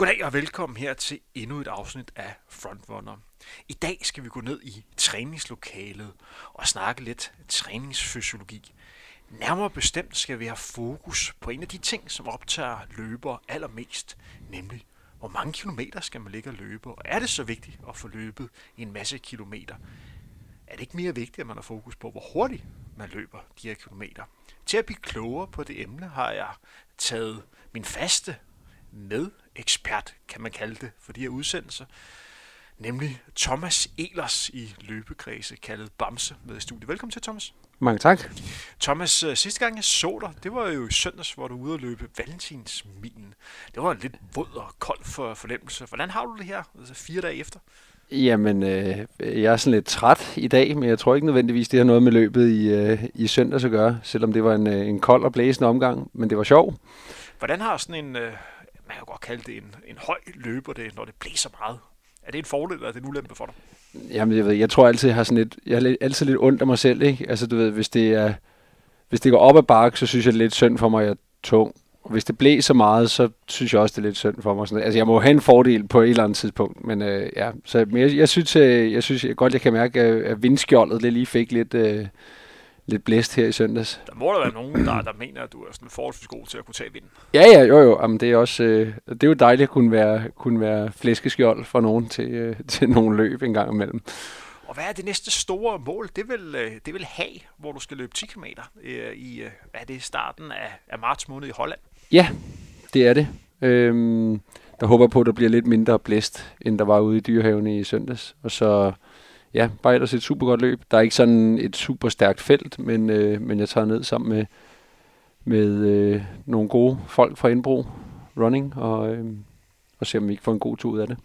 Goddag og velkommen her til endnu et afsnit af Frontrunner. I dag skal vi gå ned i træningslokalet og snakke lidt træningsfysiologi. Nærmere bestemt skal vi have fokus på en af de ting, som optager løbere allermest, nemlig hvor mange kilometer skal man ligge og løbe, og er det så vigtigt at få løbet en masse kilometer? Er det ikke mere vigtigt, at man har fokus på, hvor hurtigt man løber de her kilometer? Til at blive klogere på det emne har jeg taget min faste med ekspert, kan man kalde det, for de her udsendelser. Nemlig Thomas Elers i løbekredse, kaldet Bamse, med i studiet. Velkommen til, Thomas. Mange tak. Thomas, øh, sidste gang jeg så dig, det var jo i søndags, hvor du var ude at løbe Valentinsminen. Det var en lidt våd og kold for fornemmelse. Hvordan har du det her, altså fire dage efter? Jamen, øh, jeg er sådan lidt træt i dag, men jeg tror ikke nødvendigvis, det har noget med løbet i, øh, i søndags at gøre, selvom det var en, øh, en kold og blæsende omgang, men det var sjov. Hvordan har sådan en, øh, man kan godt kalde det en, en høj løber, det, når det blæser meget? Er det en fordel, eller er det en ulempe for dig? Jamen, jeg ved, jeg tror altid, jeg har sådan lidt, jeg er altid lidt ondt af mig selv, ikke? Altså, du ved, hvis det er, hvis det går op ad bakke, så synes jeg, det er lidt synd for mig, at jeg er tung. Og hvis det blæser meget, så synes jeg også, det er lidt synd for mig. Sådan, altså, jeg må have en fordel på et eller andet tidspunkt, men øh, ja. Så, men jeg, jeg, synes, øh, jeg synes jeg, godt, jeg kan mærke, at vindskjoldet det lige fik lidt, øh, lidt blæst her i søndags. Der må der være nogen, der, der mener, at du er sådan forholdsvis god til at kunne tage vinden. Ja, ja, jo, jo. Jamen, det er også øh, det er jo dejligt at kunne være, kunne være flæskeskjold for nogen til, øh, til nogle løb en gang imellem. Og hvad er det næste store mål? Det vil, øh, det vil have, hvor du skal løbe 10 km øh, i øh, er det starten af, af marts måned i Holland. Ja, det er det. Øhm, der håber på, at der bliver lidt mindre blæst, end der var ude i dyrehaven i søndags. Og så ja, bare ellers et super godt løb. Der er ikke sådan et super stærkt felt, men, øh, men jeg tager ned sammen med, med øh, nogle gode folk fra Indbro Running, og, øh, og se om vi ikke får en god tur ud af det.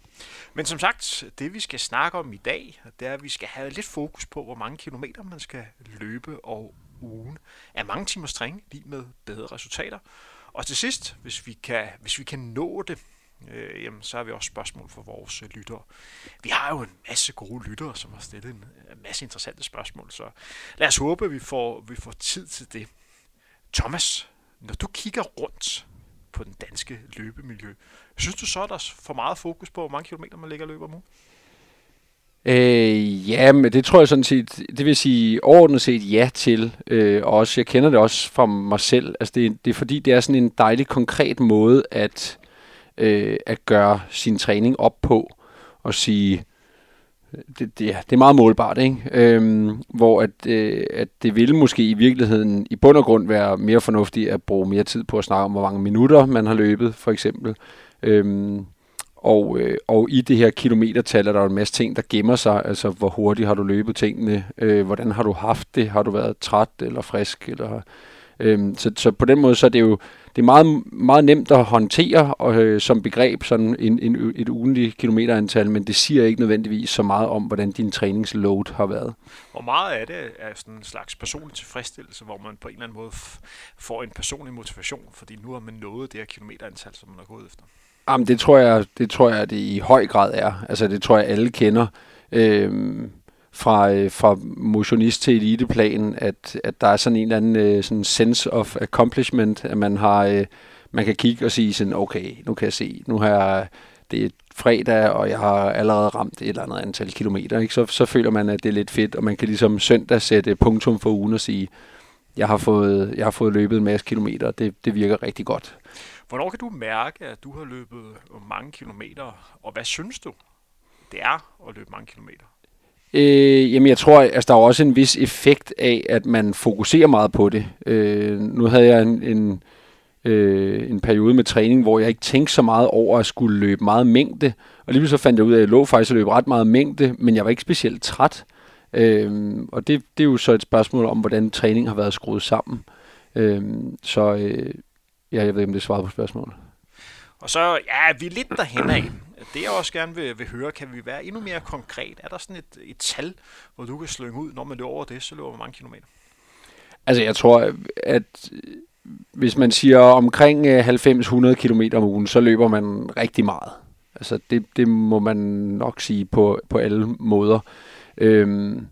Men som sagt, det vi skal snakke om i dag, det er, at vi skal have lidt fokus på, hvor mange kilometer man skal løbe og ugen. Er mange timers træning lige med bedre resultater? Og til sidst, hvis vi kan, hvis vi kan nå det, øh, jamen, så har vi også spørgsmål for vores øh, lyttere. Vi har jo en masse gode lyttere, som har stillet en, øh, masse interessante spørgsmål, så lad os håbe, at vi får, vi får tid til det. Thomas, når du kigger rundt på den danske løbemiljø, synes du så, at der er for meget fokus på, hvor mange kilometer man ligger og løber om Øh, ja, men det tror jeg sådan set, det vil sige overordnet set ja til. Øh, også, jeg kender det også fra mig selv. Altså det, det er fordi, det er sådan en dejlig konkret måde at øh, at gøre sin træning op på og sige, det, det, det er meget målbart, ikke? Øhm, hvor at, øh, at det ville måske i virkeligheden i bund og grund være mere fornuftigt at bruge mere tid på at snakke om, hvor mange minutter man har løbet, for eksempel. Øhm, og, øh, og i det her kilometertal er der en masse ting, der gemmer sig. Altså, hvor hurtigt har du løbet tingene? Øh, hvordan har du haft det? Har du været træt eller frisk? Eller, øh, så, så på den måde, så er det jo det er meget, meget nemt at håndtere og, øh, som begreb, sådan en, en, et ugenligt kilometerantal, men det siger ikke nødvendigvis så meget om, hvordan din træningsload har været. Hvor meget af det er sådan en slags personlig tilfredsstillelse, hvor man på en eller anden måde får en personlig motivation, fordi nu har man nået det her kilometerantal, som man har gået efter? Jamen, det tror jeg, det tror jeg, det i høj grad er. Altså, det tror jeg, alle kender. Øhm, fra, øh, fra motionist til eliteplan, at, at der er sådan en eller anden øh, sådan sense of accomplishment, at man har øh, man kan kigge og sige sådan, okay, nu kan jeg se, nu har jeg, det er fredag, og jeg har allerede ramt et eller andet antal kilometer, ikke? Så, så føler man, at det er lidt fedt, og man kan ligesom søndag sætte punktum for ugen og sige, jeg har fået, jeg har fået løbet en masse kilometer, det, det virker rigtig godt. Hvornår kan du mærke, at du har løbet mange kilometer, og hvad synes du, det er at løbe mange kilometer? Øh, jamen jeg tror, altså der er også en vis effekt af, at man fokuserer meget på det. Øh, nu havde jeg en, en, øh, en periode med træning, hvor jeg ikke tænkte så meget over at skulle løbe meget mængde. Og lige så fandt jeg ud af, at jeg lå faktisk at løbe ret meget mængde, men jeg var ikke specielt træt. Øh, og det, det er jo så et spørgsmål om, hvordan træning har været skruet sammen. Øh, så øh, ja, jeg ved ikke, om det svarer på spørgsmålet. Og så, ja, vi er lidt derhen af. Det jeg også gerne vil, vil høre, kan vi være endnu mere konkret? Er der sådan et, et tal, hvor du kan slynge ud, når man løber over det, så løber man mange kilometer? Altså jeg tror, at øh, hvis man siger omkring øh, 90-100 km om ugen, så løber man rigtig meget. Altså det, det må man nok sige på, på alle måder. Øhm,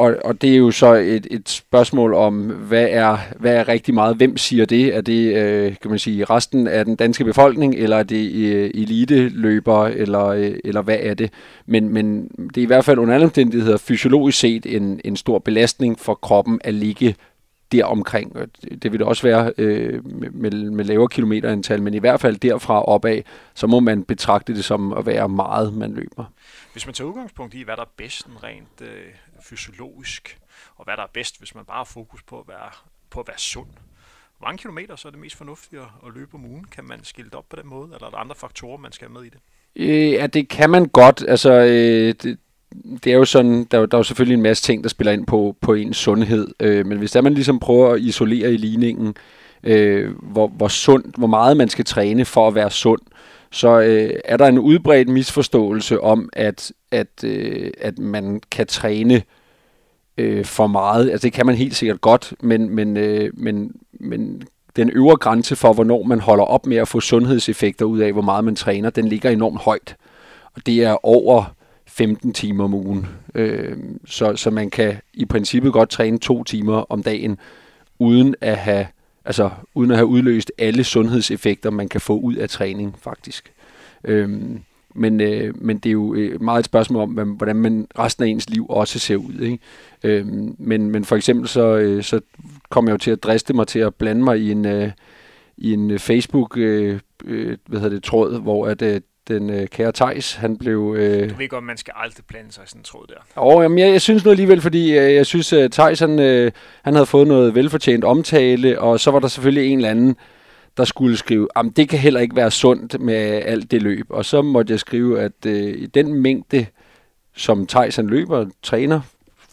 og, og det er jo så et, et spørgsmål om, hvad er, hvad er rigtig meget? Hvem siger det? Er det, øh, kan man sige, resten af den danske befolkning, eller er det øh, eliteløbere, eller, øh, eller hvad er det? Men, men det er i hvert fald under alle omstændigheder fysiologisk set en, en stor belastning for kroppen at ligge der omkring. Det vil det også være øh, med, med lavere kilometerantal, men i hvert fald derfra opad, så må man betragte det som at være meget, man løber. Hvis man tager udgangspunkt i, hvad der er bedst rent øh, fysiologisk, og hvad der er bedst, hvis man bare har fokus på at være, på at være sund, hvor mange kilometer så er det mest fornuftigt at løbe om ugen? Kan man skille det op på den måde, eller er der andre faktorer, man skal have med i det? Øh, ja, det kan man godt. Altså, øh, det, det er jo sådan, der, der er jo selvfølgelig en masse ting, der spiller ind på, på ens sundhed, øh, men hvis der man ligesom prøver at isolere i ligningen, øh, hvor, hvor, sund, hvor meget man skal træne for at være sund, så øh, er der en udbredt misforståelse om, at, at, øh, at man kan træne øh, for meget. Altså det kan man helt sikkert godt, men, men, øh, men, men den øvre grænse for, hvornår man holder op med at få sundhedseffekter ud af, hvor meget man træner, den ligger enormt højt. Og det er over 15 timer om ugen. Øh, så, så man kan i princippet godt træne to timer om dagen, uden at have, altså, uden at have udløst alle sundhedseffekter, man kan få ud af træning, faktisk. Øhm, men, øh, men det er jo øh, meget et spørgsmål om, hvordan man resten af ens liv også ser ud. Ikke? Øhm, men, men for eksempel så, øh, så kom jeg jo til at driste mig til at blande mig i en, øh, i en Facebook øh, øh, hvad hedder det, tråd, hvor at, øh, den øh, kære Tejs, han blev... Øh, du ved godt, man skal aldrig blande sig i sådan en tråd der. Og jamen, jeg, jeg synes nu alligevel, fordi øh, jeg synes, at Tejs, han, øh, han havde fået noget velfortjent omtale, og så var der selvfølgelig en eller anden, der skulle skrive, at det kan heller ikke være sundt med alt det løb. Og så måtte jeg skrive, at øh, den mængde, som Tejs han løber, træner,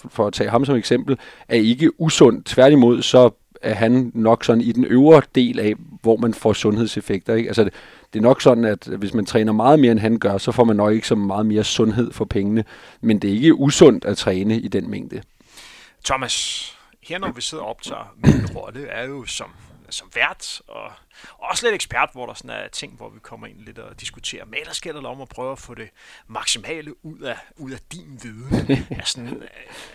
for at tage ham som eksempel, er ikke usund. Tværtimod, så er han nok sådan i den øvre del af, hvor man får sundhedseffekter. Ikke? Altså, det er nok sådan, at hvis man træner meget mere, end han gør, så får man nok ikke så meget mere sundhed for pengene. Men det er ikke usundt at træne i den mængde. Thomas, her når vi sidder og optager, min rolle er jo som, som vært, og også lidt ekspert, hvor der sådan er ting, hvor vi kommer ind lidt og diskuterer. Men ellers gælder det om at prøve at få det maksimale ud af, ud af din viden. altså, uh,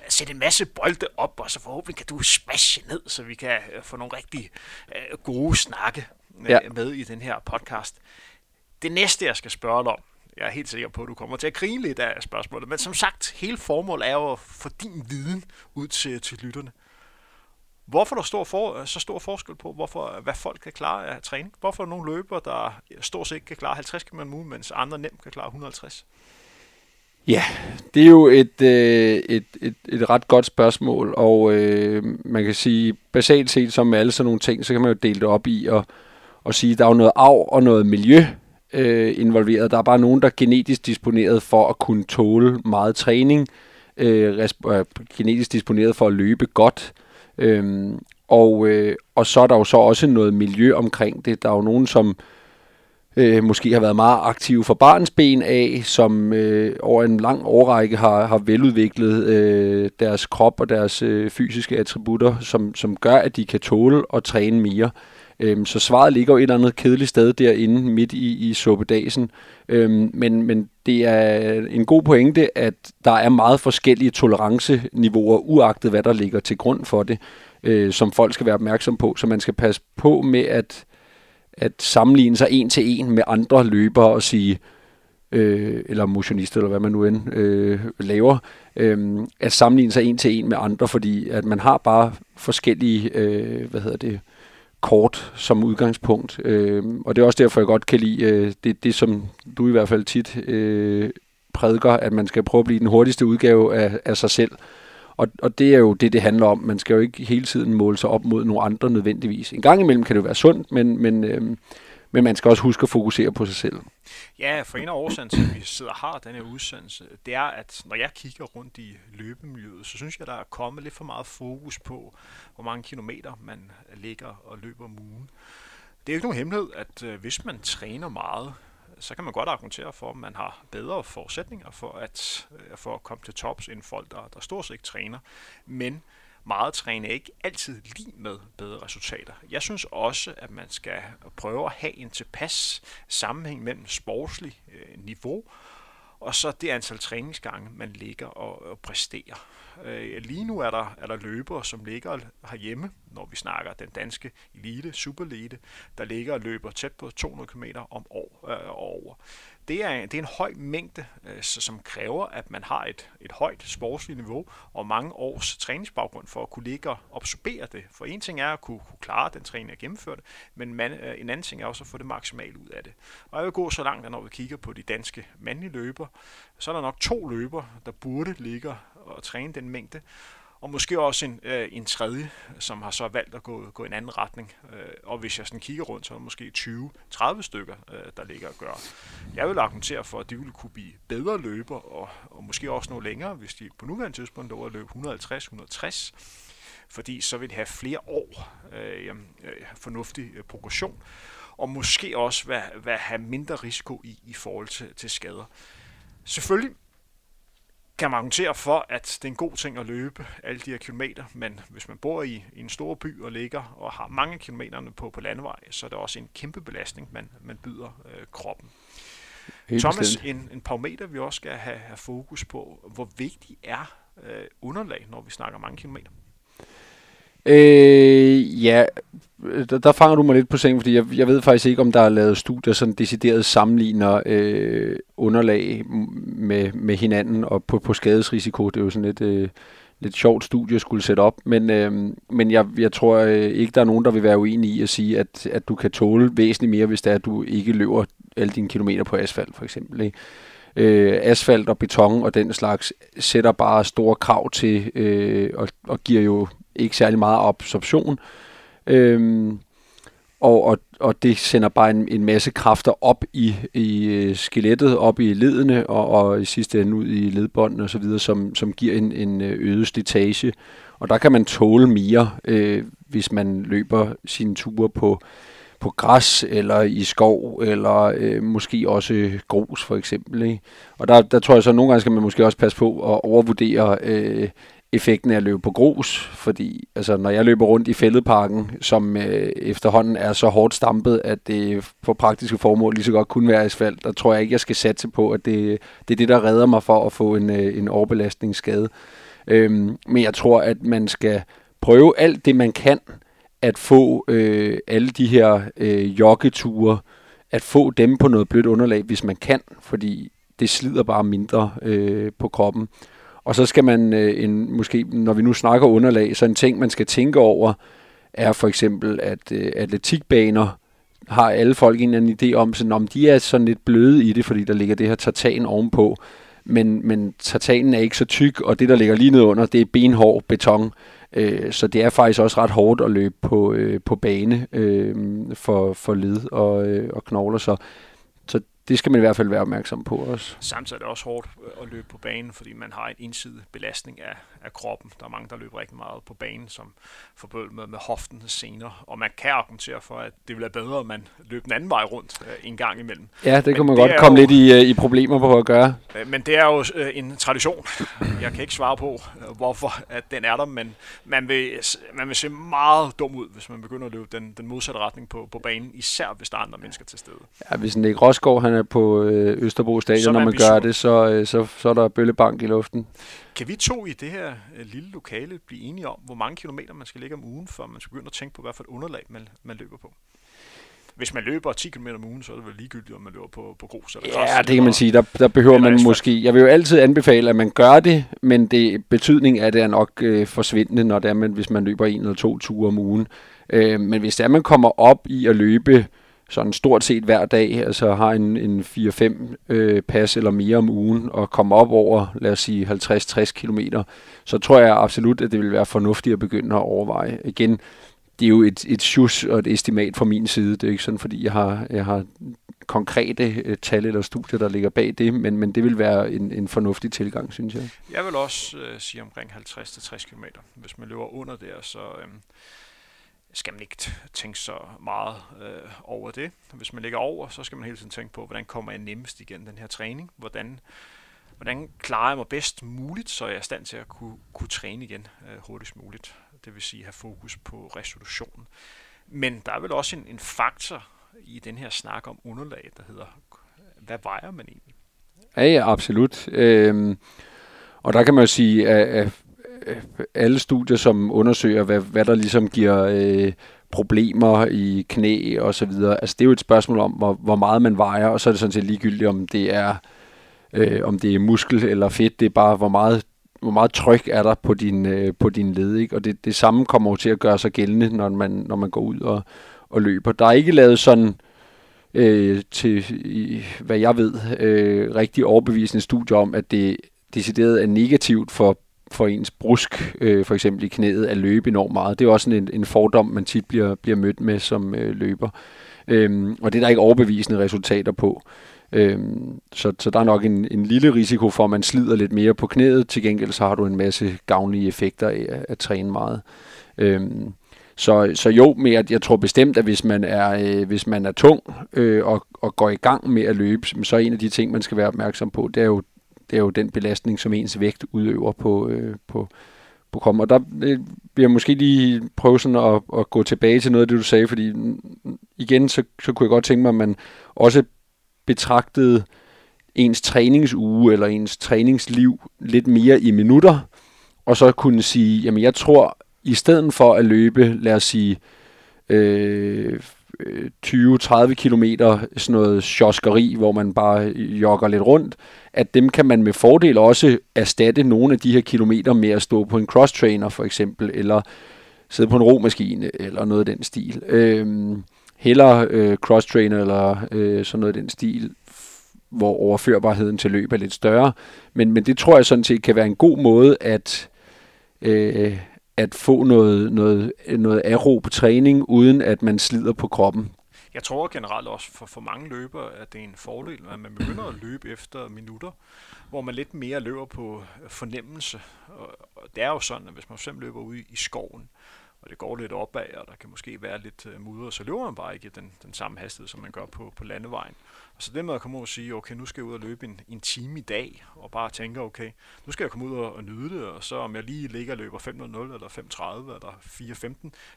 sætte en masse bolde op, og så forhåbentlig kan du smashe ned, så vi kan uh, få nogle rigtig uh, gode snakke ja. med i den her podcast. Det næste, jeg skal spørge dig om, jeg er helt sikker på, at du kommer til at grine lidt af spørgsmålet, men som sagt, hele formålet er jo at få din viden ud til, til lytterne. Hvorfor er der stor for, så stor forskel på, hvorfor, hvad folk kan klare af træning? Hvorfor er der nogle løber, der stort set kan klare 50 km om ugen, mens andre nemt kan klare 150? Ja, det er jo et, øh, et, et, et ret godt spørgsmål, og øh, man kan sige, basalt set som med alle sådan nogle ting, så kan man jo dele det op i og, og sige, at der er jo noget arv og noget miljø øh, involveret. Der er bare nogen, der er genetisk disponeret for at kunne tåle meget træning, øh, øh, genetisk disponeret for at løbe godt, Øhm, og, øh, og så er der jo så også noget miljø omkring det. Der er jo nogen, som øh, måske har været meget aktive for barns ben af, som øh, over en lang årrække har, har veludviklet øh, deres krop og deres øh, fysiske attributter, som, som gør, at de kan tåle at træne mere. Øhm, så svaret ligger jo et eller andet kedeligt sted derinde midt i, i suppedasen. Øhm, men, men det er en god pointe, at der er meget forskellige toleranceniveauer, uagtet hvad der ligger til grund for det, øh, som folk skal være opmærksom på. Så man skal passe på med at, at sammenligne sig en til en med andre løbere og sige, øh, eller motionister, eller hvad man nu end øh, laver, øh, at sammenligne sig en til en med andre, fordi at man har bare forskellige, øh, hvad hedder det, kort som udgangspunkt. Øh, og det er også derfor, jeg godt kan lide øh, det, det, som du i hvert fald tit øh, prædiker, at man skal prøve at blive den hurtigste udgave af, af sig selv. Og, og det er jo det, det handler om. Man skal jo ikke hele tiden måle sig op mod nogle andre nødvendigvis. En gang imellem kan det jo være sundt, men, men øh, men man skal også huske at fokusere på sig selv. Ja, for en af årsagen til, at vi sidder og har den her udsendelse, det er, at når jeg kigger rundt i løbemiljøet, så synes jeg, der er kommet lidt for meget fokus på, hvor mange kilometer man ligger og løber om ugen. Det er jo ikke nogen hemmelighed, at øh, hvis man træner meget, så kan man godt argumentere for, at man har bedre forudsætninger for at, øh, for at komme til tops end folk, der, der stort set ikke træner. Men meget træne ikke altid lige med bedre resultater. Jeg synes også, at man skal prøve at have en tilpas sammenhæng mellem sportslig øh, niveau og så det antal træningsgange, man ligger og, og præsterer. Øh, lige nu er der, er der løbere, som ligger herhjemme, når vi snakker den danske elite, superelite, der ligger og løber tæt på 200 km om år, øh, over det er, det er en høj mængde, øh, som kræver, at man har et, et højt sportsligt niveau og mange års træningsbaggrund for at kunne ligge og absorbere det. For en ting er at kunne, kunne klare den træning og gennemføre det, men man, øh, en anden ting er også at få det maksimalt ud af det. Og jeg vil gå så langt, at når vi kigger på de danske mandlige løber, så er der nok to løber, der burde ligge at træne den mængde, og måske også en, øh, en tredje, som har så valgt at gå, gå en anden retning. Øh, og hvis jeg sådan kigger rundt, så er der måske 20-30 stykker, øh, der ligger at gøre. Jeg vil argumentere for, at de ville kunne blive bedre løber, og, og måske også nå længere, hvis de på nuværende tidspunkt lå at løbe 150-160 fordi så vil de have flere år øh, øh, fornuftig øh, progression, og måske også være, vil have mindre risiko i, i forhold til, til skader. Selvfølgelig kan man argumentere for, at det er en god ting at løbe alle de her kilometer, men hvis man bor i, i en stor by og ligger og har mange kilometerne på, på landevej, så er det også en kæmpe belastning, man, man byder øh, kroppen. Helt Thomas, bestemt. en, en parameter, vi også skal have, have fokus på, hvor vigtig er øh, underlag, når vi snakker mange kilometer? Øh, ja, der, der fanger du mig lidt på sengen, fordi jeg, jeg ved faktisk ikke, om der er lavet studier, som decideret sammenligner øh, underlag med, med hinanden og på, på skadesrisiko. Det er jo sådan lidt, øh, lidt sjovt studie at skulle sætte op, men, øh, men jeg, jeg tror øh, ikke, der er nogen, der vil være uenige i at sige, at, at du kan tåle væsentligt mere, hvis det er, at du ikke løber alle dine kilometer på asfalt, for eksempel. Ikke? øh, asfalt og beton og den slags sætter bare store krav til øh, og, og giver jo ikke særlig meget absorption. Øhm, og, og, og det sender bare en, en masse kræfter op i, i øh, skelettet, op i ledene og, og i sidste ende ud i ledbåndene osv., som, som giver en, en øh, øget slitage. Og der kan man tåle mere, øh, hvis man løber sine ture på, på græs eller i skov, eller øh, måske også grus for eksempel. Ikke? Og der, der tror jeg så, at nogle gange skal man måske også passe på at overvurdere øh, effekten af at løbe på grus, fordi altså, når jeg løber rundt i fældeparken, som øh, efterhånden er så hårdt stampet, at det på praktiske formål lige så godt kunne være asfalt, der tror jeg ikke, jeg skal satse på, at det, det er det, der redder mig for at få en, øh, en overbelastningsskade. Øhm, men jeg tror, at man skal prøve alt det, man kan, at få øh, alle de her øh, joggeture, at få dem på noget blødt underlag, hvis man kan, fordi det slider bare mindre øh, på kroppen. Og så skal man, øh, en, måske når vi nu snakker underlag, så en ting, man skal tænke over, er for eksempel, at øh, atletikbaner har alle folk en eller anden idé om, sådan, om de er sådan lidt bløde i det, fordi der ligger det her tartan ovenpå. Men, men tartanen er ikke så tyk, og det, der ligger lige ned under, det er benhård beton. Øh, så det er faktisk også ret hårdt at løbe på, øh, på bane øh, for, for led og, øh, og knogler. Så det skal man i hvert fald være opmærksom på også. Samtidig er det også hårdt øh, at løbe på banen, fordi man har en ensidig belastning af, af kroppen. Der er mange, der løber rigtig meget på banen, som forbød med, med hoften senere. Og man kan argumentere for, at det ville være bedre, at man løb den anden vej rundt uh, en gang imellem. Ja, det kan man det godt komme jo, lidt i, uh, i problemer på at gøre. Uh, men det er jo uh, en tradition. Jeg kan ikke svare på, uh, hvorfor at den er der, men man vil, man vil se meget dum ud, hvis man begynder at løbe den, den modsatte retning på, på banen, især hvis der er andre mennesker til stede. Ja, hvis Nick Rosgaard, han er på øh, Østerbro Stadion, når man gør det, så, øh, så, så er der bøllebank i luften. Kan vi to i det her øh, lille lokale blive enige om, hvor mange kilometer man skal ligge om ugen, før man skal begynde at tænke på, hvad for et underlag man, man løber på? Hvis man løber 10 km om ugen, så er det vel ligegyldigt, om man løber på, på grus eller græs. Ja, det kan man sige. Der, der behøver man asfalt. måske... Jeg vil jo altid anbefale, at man gør det, men det betydning af det er nok øh, forsvindende, når det er, man, hvis man løber en eller to ture om ugen. Øh, men hvis det er, man kommer op i at løbe sådan stort set hver dag, altså har en, en 4-5 øh, pas eller mere om ugen, og kommer op over, lad os sige, 50-60 km, så tror jeg absolut, at det vil være fornuftigt at begynde at overveje. Igen, det er jo et, et sjus og et estimat fra min side. Det er ikke sådan, fordi jeg har, jeg har konkrete øh, tal eller studier, der ligger bag det, men, men det vil være en, en fornuftig tilgang, synes jeg. Jeg vil også øh, sige omkring 50-60 km. Hvis man løber under der, så... Øh, skal man ikke tænke så meget øh, over det. Hvis man ligger over, så skal man hele tiden tænke på, hvordan kommer jeg nemmest igen den her træning? Hvordan, hvordan klarer jeg mig bedst muligt, så jeg er i stand til at kunne, kunne træne igen øh, hurtigst muligt. Det vil sige have fokus på resolutionen. Men der er vel også en, en faktor i den her snak om underlag, der hedder, hvad vejer man egentlig? Ja, ja, absolut. Øhm, og der kan man jo sige, at, at Øh, alle studier, som undersøger, hvad, hvad der ligesom giver øh, problemer i knæ og så videre. Altså det er jo et spørgsmål om, hvor, hvor meget man vejer, og så er det sådan set ligegyldigt, om det er øh, om det er muskel eller fedt. Det er bare, hvor meget hvor meget tryk er der på din, øh, på din led, ikke? Og det, det samme kommer jo til at gøre sig gældende, når man, når man går ud og, og løber. Der er ikke lavet sådan, øh, til, i, hvad jeg ved, øh, rigtig overbevisende studier om, at det decideret er negativt for, for ens brusk, øh, for eksempel i knæet, at løbe enormt meget. Det er også en, en fordom, man tit bliver, bliver mødt med som øh, løber. Øhm, og det er der ikke overbevisende resultater på. Øhm, så, så der er nok en, en lille risiko for, at man slider lidt mere på knæet. Til gengæld så har du en masse gavnlige effekter af at, at træne meget. Øhm, så, så jo, men jeg, jeg tror bestemt, at hvis man er, øh, hvis man er tung øh, og, og går i gang med at løbe, så er en af de ting, man skal være opmærksom på, det er jo, det er jo den belastning, som ens vægt udøver på, øh, på, på kroppen. Og der øh, vil jeg måske lige prøve sådan at, at gå tilbage til noget af det, du sagde, fordi igen, så, så kunne jeg godt tænke mig, at man også betragtede ens træningsuge eller ens træningsliv lidt mere i minutter, og så kunne sige, jamen jeg tror, i stedet for at løbe, lad os sige, øh, 20-30 kilometer sådan noget sjoskeri, hvor man bare jogger lidt rundt, at dem kan man med fordel også erstatte nogle af de her kilometer med at stå på en cross-trainer for eksempel, eller sidde på en romaskine, eller noget af den stil. Øhm, heller øh, cross-trainer, eller øh, sådan noget af den stil, hvor overførbarheden til løb er lidt større. Men, men det tror jeg sådan set kan være en god måde at, øh, at få noget, noget, noget aerob træning, uden at man slider på kroppen. Jeg tror generelt også for, for mange løbere, at det er en fordel, at man begynder at løbe efter minutter, hvor man lidt mere løber på øh, fornemmelse. Og det er jo sådan, at hvis man selv løber ude i skoven, og det går lidt opad, og der kan måske være lidt uh, mudder, så løber man bare ikke den, den samme hastighed, som man gør på, på landevejen. Og så det med at komme ud og sige, okay, nu skal jeg ud og løbe en, en time i dag, og bare tænke, okay, nu skal jeg komme ud og, og nyde det, og så om jeg lige ligger og løber 5.00 eller 5.30 eller 4.15,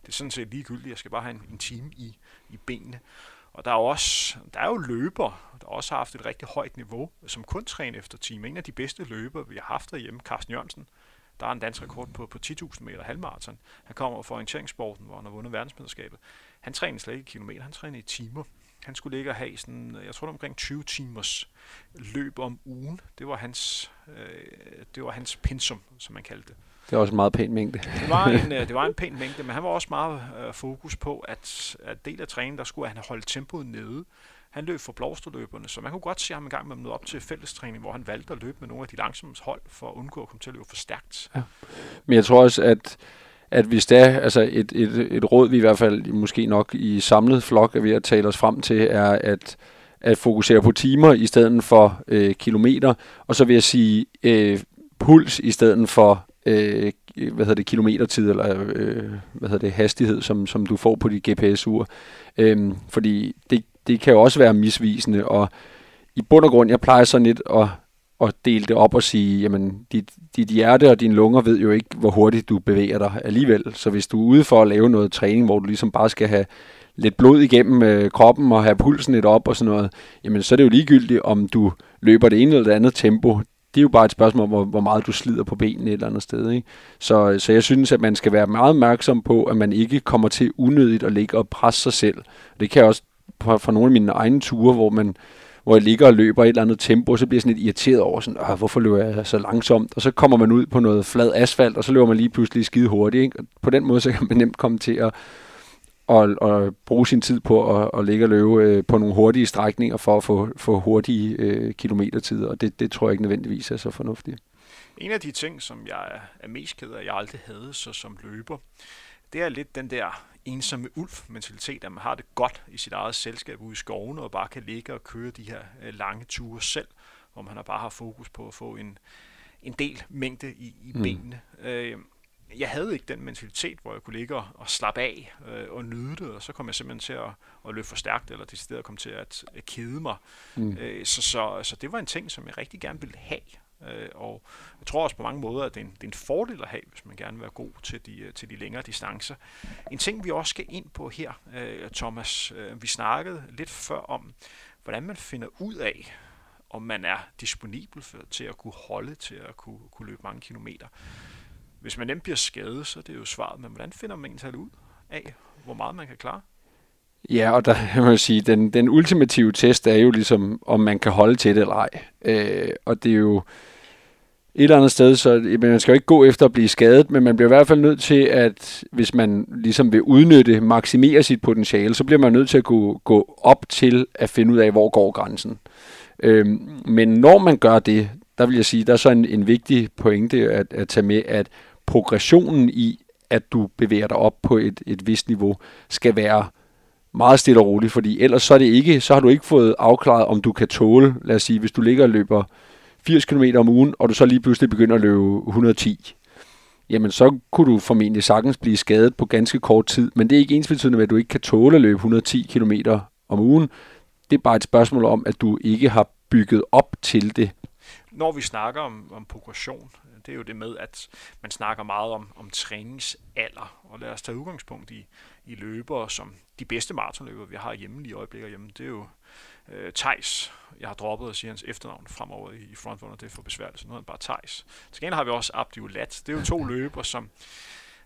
det er sådan set ligegyldigt, jeg skal bare have en, en time i, i benene. Og der er, også, der er jo løber, der også har haft et rigtig højt niveau, som kun træner efter time. En af de bedste løber, vi har haft derhjemme, Carsten Jørgensen, der er en dansk rekord på, på 10.000 meter halvmarathon. Han kommer fra orienteringssporten, hvor han har vundet verdensmesterskabet. Han træner slet ikke i kilometer, han træner i timer. Han skulle ligge og have sådan, jeg tror det omkring 20 timers løb om ugen. Det var hans, øh, det var hans pensum, som man kaldte det. Det var også en meget pæn mængde. Det var en, øh, det var en pæn mængde, men han var også meget øh, fokus på, at, at del af træningen, der skulle han holde tempoet nede. Han løb for blåsterløberne, så man kunne godt se ham en gang med op til fællestræning, hvor han valgte at løbe med nogle af de langsomme hold, for at undgå at komme til at løbe for stærkt. Ja. Men jeg tror også, at at hvis det er altså et, et, et råd, vi i hvert fald måske nok i samlet flok er ved at tale os frem til, er at, at fokusere på timer i stedet for øh, kilometer, og så vil jeg sige øh, puls i stedet for øh, hvad hedder det, kilometertid, eller øh, hvad hedder det, hastighed, som, som du får på dit GPS-ur. Øhm, fordi det, det kan jo også være misvisende, og i bund og grund, jeg plejer sådan lidt at, at dele det op og sige, jamen, dit, dit hjerte og dine lunger ved jo ikke, hvor hurtigt du bevæger dig alligevel. Så hvis du er ude for at lave noget træning, hvor du ligesom bare skal have lidt blod igennem øh, kroppen og have pulsen lidt op og sådan noget, jamen så er det jo ligegyldigt, om du løber det ene eller det andet tempo. Det er jo bare et spørgsmål om, hvor, hvor meget du slider på benene et eller andet sted. Ikke? Så, så jeg synes, at man skal være meget opmærksom på, at man ikke kommer til unødigt at ligge og presse sig selv. Det kan også fra nogle af mine egne ture, hvor man hvor jeg ligger og løber i et eller andet tempo, så bliver jeg sådan lidt irriteret over, sådan, hvorfor løber jeg så langsomt? Og så kommer man ud på noget flad asfalt, og så løber man lige pludselig skide hurtigt. Ikke? Og på den måde, så kan man nemt komme til at, at, at bruge sin tid på at, at ligge og løbe øh, på nogle hurtige strækninger for at få, få hurtige øh, kilometertider, og det, det tror jeg ikke nødvendigvis er så fornuftigt. En af de ting, som jeg er mest ked af, jeg aldrig havde så som løber, det er lidt den der ensomme ulf-mentalitet, at man har det godt i sit eget selskab ude i skovene, og bare kan ligge og køre de her øh, lange ture selv, hvor man bare har fokus på at få en, en del mængde i, i mm. benene. Øh, jeg havde ikke den mentalitet, hvor jeg kunne ligge og, og slappe af øh, og nyde det, og så kom jeg simpelthen til at, at løbe for stærkt, eller det stedet kom til at, at kede mig. Mm. Øh, så, så, så det var en ting, som jeg rigtig gerne ville have, Øh, og jeg tror også på mange måder, at det er, en, det er en fordel at have, hvis man gerne vil være god til de, øh, til de længere distancer. En ting, vi også skal ind på her, øh, Thomas, øh, vi snakkede lidt før om, hvordan man finder ud af, om man er disponibel for, til at kunne holde, til at kunne, kunne løbe mange kilometer. Hvis man nemt bliver skadet, så er det jo svaret, men hvordan finder man egentlig ud af, hvor meget man kan klare? Ja, og der må jeg sige, den, den ultimative test er jo ligesom, om man kan holde til det eller ej. Øh, og det er jo et eller andet sted, så man skal jo ikke gå efter at blive skadet, men man bliver i hvert fald nødt til, at hvis man ligesom vil udnytte, maksimere sit potentiale, så bliver man nødt til at gå, gå op til at finde ud af, hvor går grænsen. Øh, men når man gør det, der vil jeg sige, der er så en, en vigtig pointe at, at tage med, at progressionen i, at du bevæger dig op på et, et vist niveau, skal være meget stille og roligt, fordi ellers så, er det ikke, så har du ikke fået afklaret, om du kan tåle, lad os sige, hvis du ligger og løber 80 km om ugen, og du så lige pludselig begynder at løbe 110, jamen så kunne du formentlig sagtens blive skadet på ganske kort tid, men det er ikke ens med, at du ikke kan tåle at løbe 110 km om ugen. Det er bare et spørgsmål om, at du ikke har bygget op til det. Når vi snakker om, om progression, det er jo det med, at man snakker meget om, om træningsalder, og lad os tage udgangspunkt i, i løbere, som de bedste maratonløbere, vi har hjemme lige i øjeblikket hjemme, det er jo øh, Tejs. Jeg har droppet at sige hans efternavn fremover i, i frontrunner, det er for besværligt, så nu er han bare Tejs. Til gengæld har vi også Abdi Ulat. Det er jo to løbere, som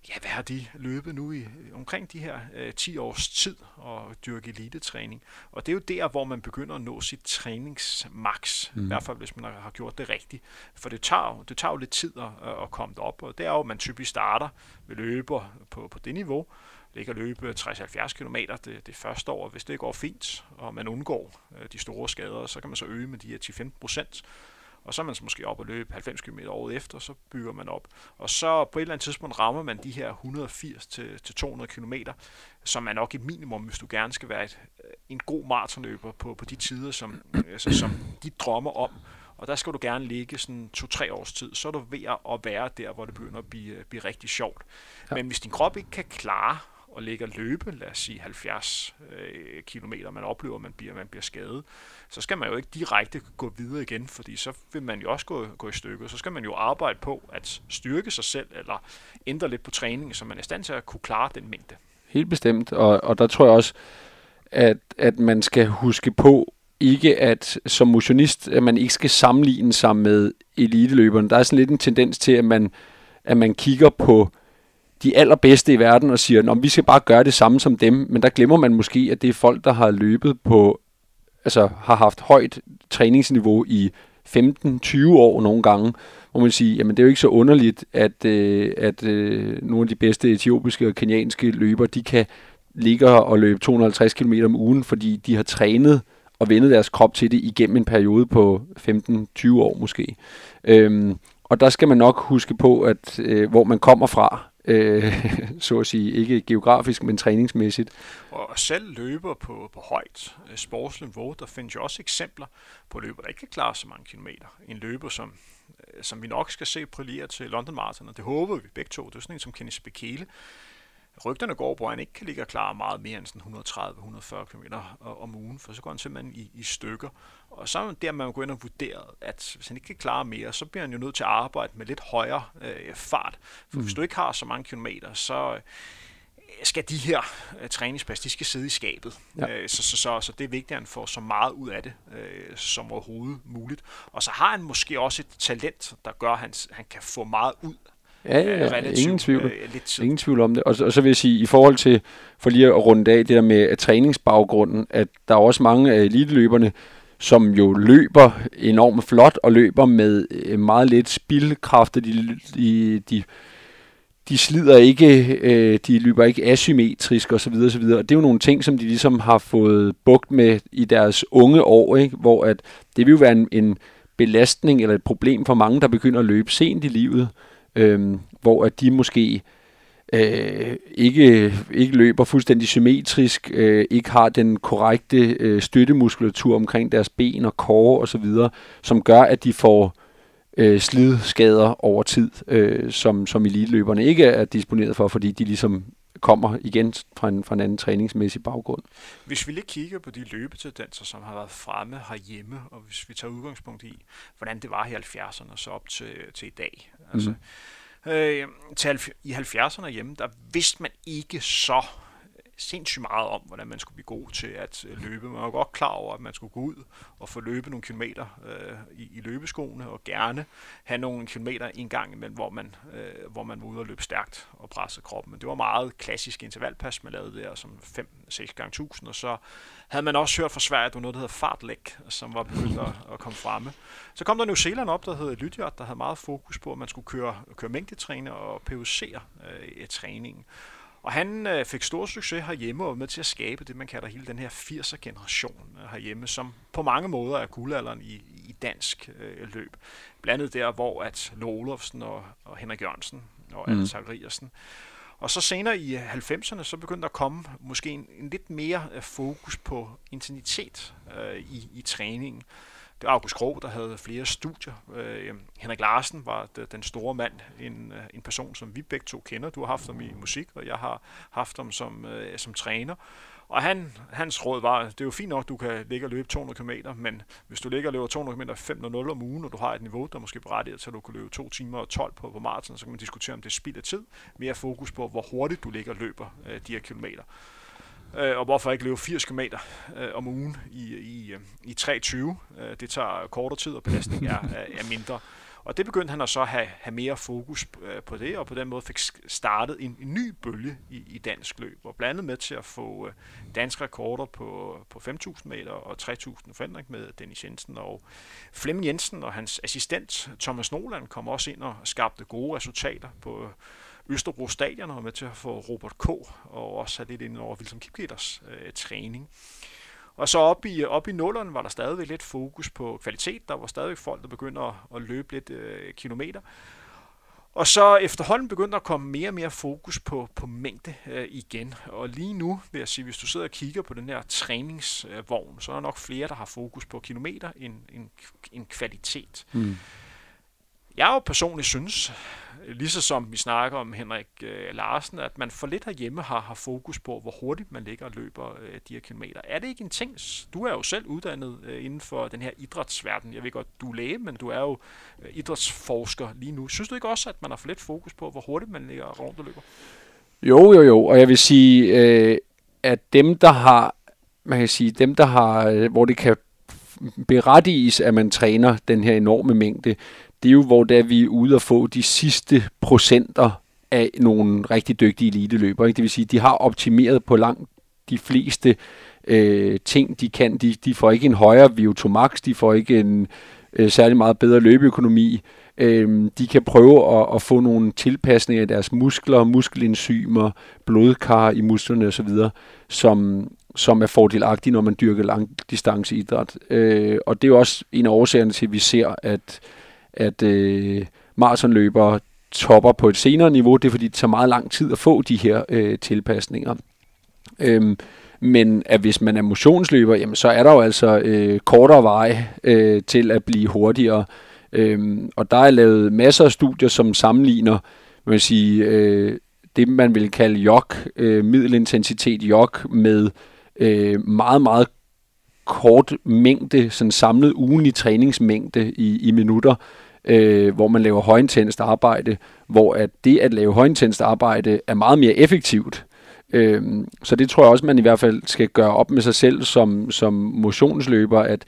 ja, hvad har de løbet nu i omkring de her øh, 10 års tid og dyrke elitetræning. Og det er jo der, hvor man begynder at nå sit træningsmax, mm. i hvert fald hvis man har gjort det rigtigt. For det tager, det tager jo lidt tid at, at komme op, og det er jo, at man typisk starter ved løber på, på det niveau, ligger løbe 60-70 km det, det første år. Hvis det går fint, og man undgår øh, de store skader, så kan man så øge med de her 10-15 procent. Og så er man så måske op og løbe 90 km året efter, så bygger man op. Og så på et eller andet tidspunkt rammer man de her 180-200 km, som er nok et minimum, hvis du gerne skal være et, øh, en god maratonløber på, på de tider, som, altså, som de drømmer om. Og der skal du gerne ligge sådan to-tre års tid, så er du ved at være der, hvor det begynder at blive, blive rigtig sjovt. Ja. Men hvis din krop ikke kan klare og ligge og løbe, lad os sige 70 øh, km, man oplever, at man bliver, man bliver skadet, så skal man jo ikke direkte gå videre igen, fordi så vil man jo også gå, gå i stykker. Så skal man jo arbejde på at styrke sig selv, eller ændre lidt på træningen, så man er i stand til at kunne klare den mængde. Helt bestemt, og, og der tror jeg også, at, at man skal huske på, ikke at som motionist, at man ikke skal sammenligne sig med eliteløberne. Der er sådan lidt en tendens til, at man, at man kigger på de allerbedste i verden og siger, at vi skal bare gøre det samme som dem, men der glemmer man måske, at det er folk, der har løbet på, altså har haft højt træningsniveau i 15-20 år nogle gange, hvor man siger, jamen det er jo ikke så underligt, at, øh, at øh, nogle af de bedste etiopiske og kenyanske løber, de kan ligge og løbe 250 km om ugen, fordi de har trænet og vendet deres krop til det igennem en periode på 15-20 år måske. Øhm, og der skal man nok huske på, at øh, hvor man kommer fra, øh, så at sige, ikke geografisk, men træningsmæssigt. Og selv løber på, på højt øh, sportsniveau, der findes jo også eksempler på løber, der ikke kan klare så mange kilometer. En løber, som, øh, som vi nok skal se brillere til London Marathon, og det håber vi begge to. Det er sådan en som Kenneth Bekele, rygterne går på, at han ikke kan ligge og klare meget mere end 130-140 km om ugen, for så går han simpelthen i, i stykker. Og så er der, man går ind og vurderet, at hvis han ikke kan klare mere, så bliver han jo nødt til at arbejde med lidt højere øh, fart. For mm. hvis du ikke har så mange kilometer, så øh, skal de her øh, træningspas, de skal sidde i skabet. Ja. Øh, så, så, så, så det er vigtigt, at han får så meget ud af det øh, som overhovedet muligt. Og så har han måske også et talent, der gør, at han, han kan få meget ud Ja, ja, ja. Relativt, ingen tvivl. Øh, lidt ingen tvivl om det. Og, og så vil jeg sige, i forhold til, for lige at runde af det der med træningsbaggrunden, at der er også mange af eliteløberne, som jo løber enormt flot og løber med øh, meget lidt spildkraft. De, de, de, de slider ikke, øh, de løber ikke asymmetrisk osv. osv. Og det er jo nogle ting, som de ligesom har fået bugt med i deres unge år, ikke? hvor at det vil jo være en, en belastning eller et problem for mange, der begynder at løbe sent i livet øh, hvor at de måske øh, ikke, ikke løber fuldstændig symmetrisk, øh, ikke har den korrekte øh, støttemuskulatur omkring deres ben og kår osv., som gør, at de får øh, slidskader over tid, øh, som, som elitløberne ikke er disponeret for, fordi de ligesom kommer igen fra en, fra en anden træningsmæssig baggrund. Hvis vi lige kigger på de løbetendenser, som har været fremme herhjemme, og hvis vi tager udgangspunkt i, hvordan det var i 70'erne og så op til, til i dag. Altså, mm. øh, til, I 70'erne hjemme, der vidste man ikke så sindssygt meget om, hvordan man skulle blive god til at øh, løbe. Man var godt klar over, at man skulle gå ud og få løbet nogle kilometer øh, i, i løbeskoene, og gerne have nogle kilometer en gang imellem, hvor man, øh, hvor man var ude og løbe stærkt og presse kroppen. Men det var meget klassisk intervalpas, man lavede der som 5-6 gange 1000, og så havde man også hørt fra Sverige, at der var noget, der hedder fartlæg, som var begyndt at, at komme fremme. Så kom der New Zealand op, der hed Lydiot, der havde meget fokus på, at man skulle køre, køre mængdetræne og PUC'er øh, træningen. Og han øh, fik stor succes herhjemme og var med til at skabe det, man kalder hele den her 80'er generation øh, herhjemme, som på mange måder er guldalderen i, i dansk øh, løb. Blandt andet der, hvor at Olofsen og, og Henrik Jørgensen og mm. Anne Zachariasen og så senere i 90'erne, så begyndte der at komme måske en, en lidt mere øh, fokus på intensitet øh, i, i træningen. Det var August Krog, der havde flere studier. Øh, Henrik Larsen var den store mand, en, øh, en person, som vi begge to kender. Du har haft ham i musik, og jeg har haft ham som, øh, som træner. Og han, hans råd var, det er jo fint nok, du kan ligge og løbe 200 km, men hvis du ligger og løber 200 km 5.00 om ugen, og du har et niveau, der måske berettiger til, at du kan løbe 2 timer og 12 på, på maraton, så kan man diskutere, om det er spild af tid. Mere fokus på, hvor hurtigt du ligger og løber øh, de her kilometer. Øh, og hvorfor ikke løbe 80 km øh, om ugen i, i, i 3.20? Øh, det tager kortere tid, og belastningen er, er mindre. Og det begyndte han at så have, have mere fokus øh, på det, og på den måde fik startet en, en ny bølge i, i dansk løb, og blandet med til at få øh, danske rekorder på, på 5.000 meter og 3.000 forandring med Dennis Jensen og Flemming Jensen og hans assistent Thomas Noland kom også ind og skabte gode resultater på Østerbro Stadion og med til at få Robert K. og også have lidt ind over Wilson Kipketers øh, træning. Og så op i, op i nullerne var der stadigvæk lidt fokus på kvalitet. Der var stadigvæk folk, der begyndte at, at løbe lidt øh, kilometer. Og så efterhånden begyndte der at komme mere og mere fokus på, på mængde øh, igen. Og lige nu vil jeg sige, hvis du sidder og kigger på den her træningsvogn, så er der nok flere, der har fokus på kilometer end, end, end kvalitet. Mm. Jeg jo personligt synes, lige så som vi snakker om Henrik øh, Larsen, at man for lidt herhjemme har, har fokus på, hvor hurtigt man ligger og løber øh, de her kilometer. Er det ikke en ting? Du er jo selv uddannet øh, inden for den her idrætsverden. Jeg ved godt, du er læge, men du er jo øh, idrætsforsker lige nu. Synes du ikke også, at man har for lidt fokus på, hvor hurtigt man ligger rundt og løber? Jo, jo, jo. Og jeg vil sige, øh, at dem, der har, man kan sige, dem, der har, øh, hvor det kan berettiges, at man træner den her enorme mængde, det er jo, hvor der vi er ude og få de sidste procenter af nogle rigtig dygtige eliteløbere. Ikke? Det vil sige, de har optimeret på langt de fleste øh, ting, de kan. De, de får ikke en højere VO2 max, de får ikke en øh, særlig meget bedre løbeøkonomi. Øh, de kan prøve at, at få nogle tilpasninger af deres muskler, muskelenzymer, blodkar i musklerne osv., som, som er fordelagtige, når man dyrker langdistanceidræt. Øh, og det er jo også en af årsagerne til, at vi ser, at at øh, maratonløbere topper på et senere niveau. Det er fordi, det tager meget lang tid at få de her øh, tilpasninger. Øhm, men at hvis man er motionsløber, jamen, så er der jo altså øh, kortere vej øh, til at blive hurtigere. Øhm, og der er lavet masser af studier, som sammenligner man vil sige, øh, det, man vil kalde jog, øh, middelintensitet jog, med øh, meget, meget kort mængde, sådan samlet ugenlig træningsmængde i, i minutter, øh, hvor man laver højintenst arbejde, hvor at det at lave højintenst arbejde er meget mere effektivt. Øh, så det tror jeg også, man i hvert fald skal gøre op med sig selv som, som motionsløber, at,